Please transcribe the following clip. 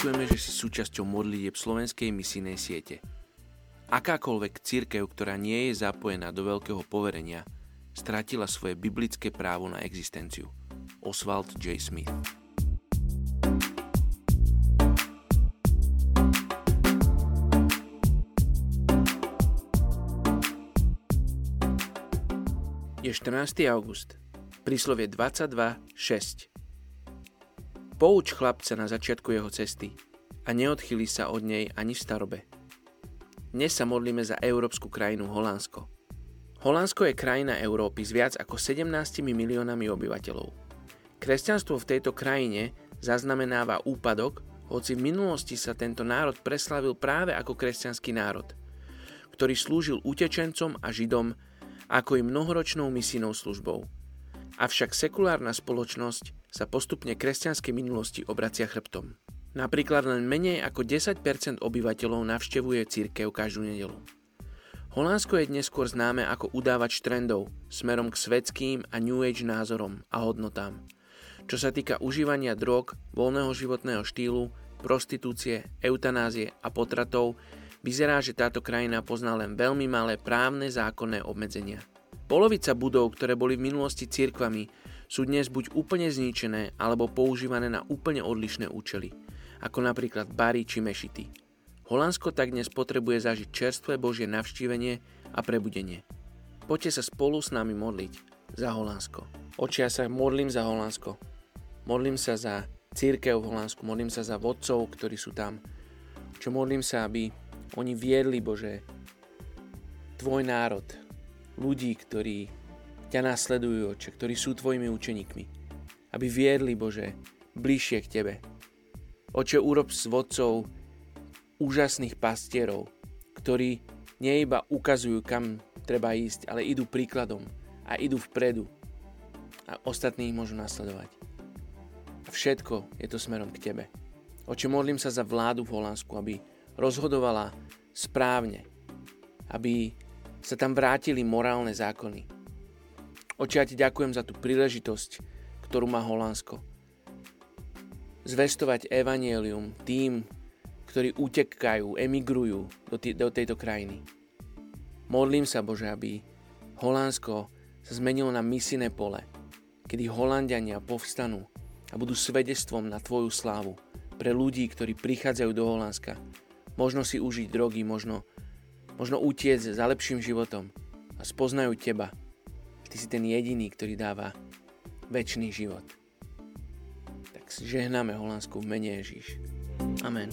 Ďakujeme, že si súčasťou modlitieb slovenskej misijnej siete. Akákoľvek církev, ktorá nie je zapojená do veľkého poverenia, stratila svoje biblické právo na existenciu. Oswald J. Smith Je 14. august. Príslovie 22.6. Pouč chlapca na začiatku jeho cesty a neodchýli sa od nej ani v starobe. Dnes sa modlíme za európsku krajinu Holandsko. Holandsko je krajina Európy s viac ako 17 miliónami obyvateľov. Kresťanstvo v tejto krajine zaznamenáva úpadok, hoci v minulosti sa tento národ preslavil práve ako kresťanský národ, ktorý slúžil utečencom a židom ako i mnohoročnou misijnou službou. Avšak sekulárna spoločnosť sa postupne kresťanskej minulosti obracia chrbtom. Napríklad len menej ako 10% obyvateľov navštevuje církev každú nedelu. Holandsko je dnes skôr známe ako udávač trendov smerom k svetským a New Age názorom a hodnotám. Čo sa týka užívania drog, voľného životného štýlu, prostitúcie, eutanázie a potratov, Vyzerá, že táto krajina pozná len veľmi malé právne zákonné obmedzenia. Polovica budov, ktoré boli v minulosti cirkvami, sú dnes buď úplne zničené alebo používané na úplne odlišné účely, ako napríklad bary či mešity. Holandsko tak dnes potrebuje zažiť čerstvé Božie navštívenie a prebudenie. Poďte sa spolu s nami modliť za Holandsko. Očia sa modlím za Holandsko. Modlím sa za církev v Holandsku, modlím sa za vodcov, ktorí sú tam. Čo modlím sa, aby oni viedli, Bože, tvoj národ, ľudí, ktorí ťa následujú, oče, ktorí sú tvojimi učeníkmi. Aby viedli, Bože, bližšie k Tebe. Oče, urob s vodcov úžasných pastierov, ktorí nie iba ukazujú, kam treba ísť, ale idú príkladom a idú vpredu a ostatní ich môžu nasledovať. Všetko je to smerom k Tebe. Oče, modlím sa za vládu v Holandsku, aby rozhodovala správne, aby sa tam vrátili morálne zákony. Oči, ja ti ďakujem za tú príležitosť, ktorú má Holandsko. Zvestovať evanielium tým, ktorí utekajú, emigrujú do, tý, do tejto krajiny. Modlím sa, Bože, aby Holandsko sa zmenilo na misijné pole, kedy Holandiania povstanú a budú svedectvom na Tvoju slávu pre ľudí, ktorí prichádzajú do Holandska Možno si užiť drogy, možno, možno utiec za lepším životom a spoznajú teba. Ty si ten jediný, ktorý dáva väčší život. Tak žehnáme Holandsku v mene Ježíš. Amen.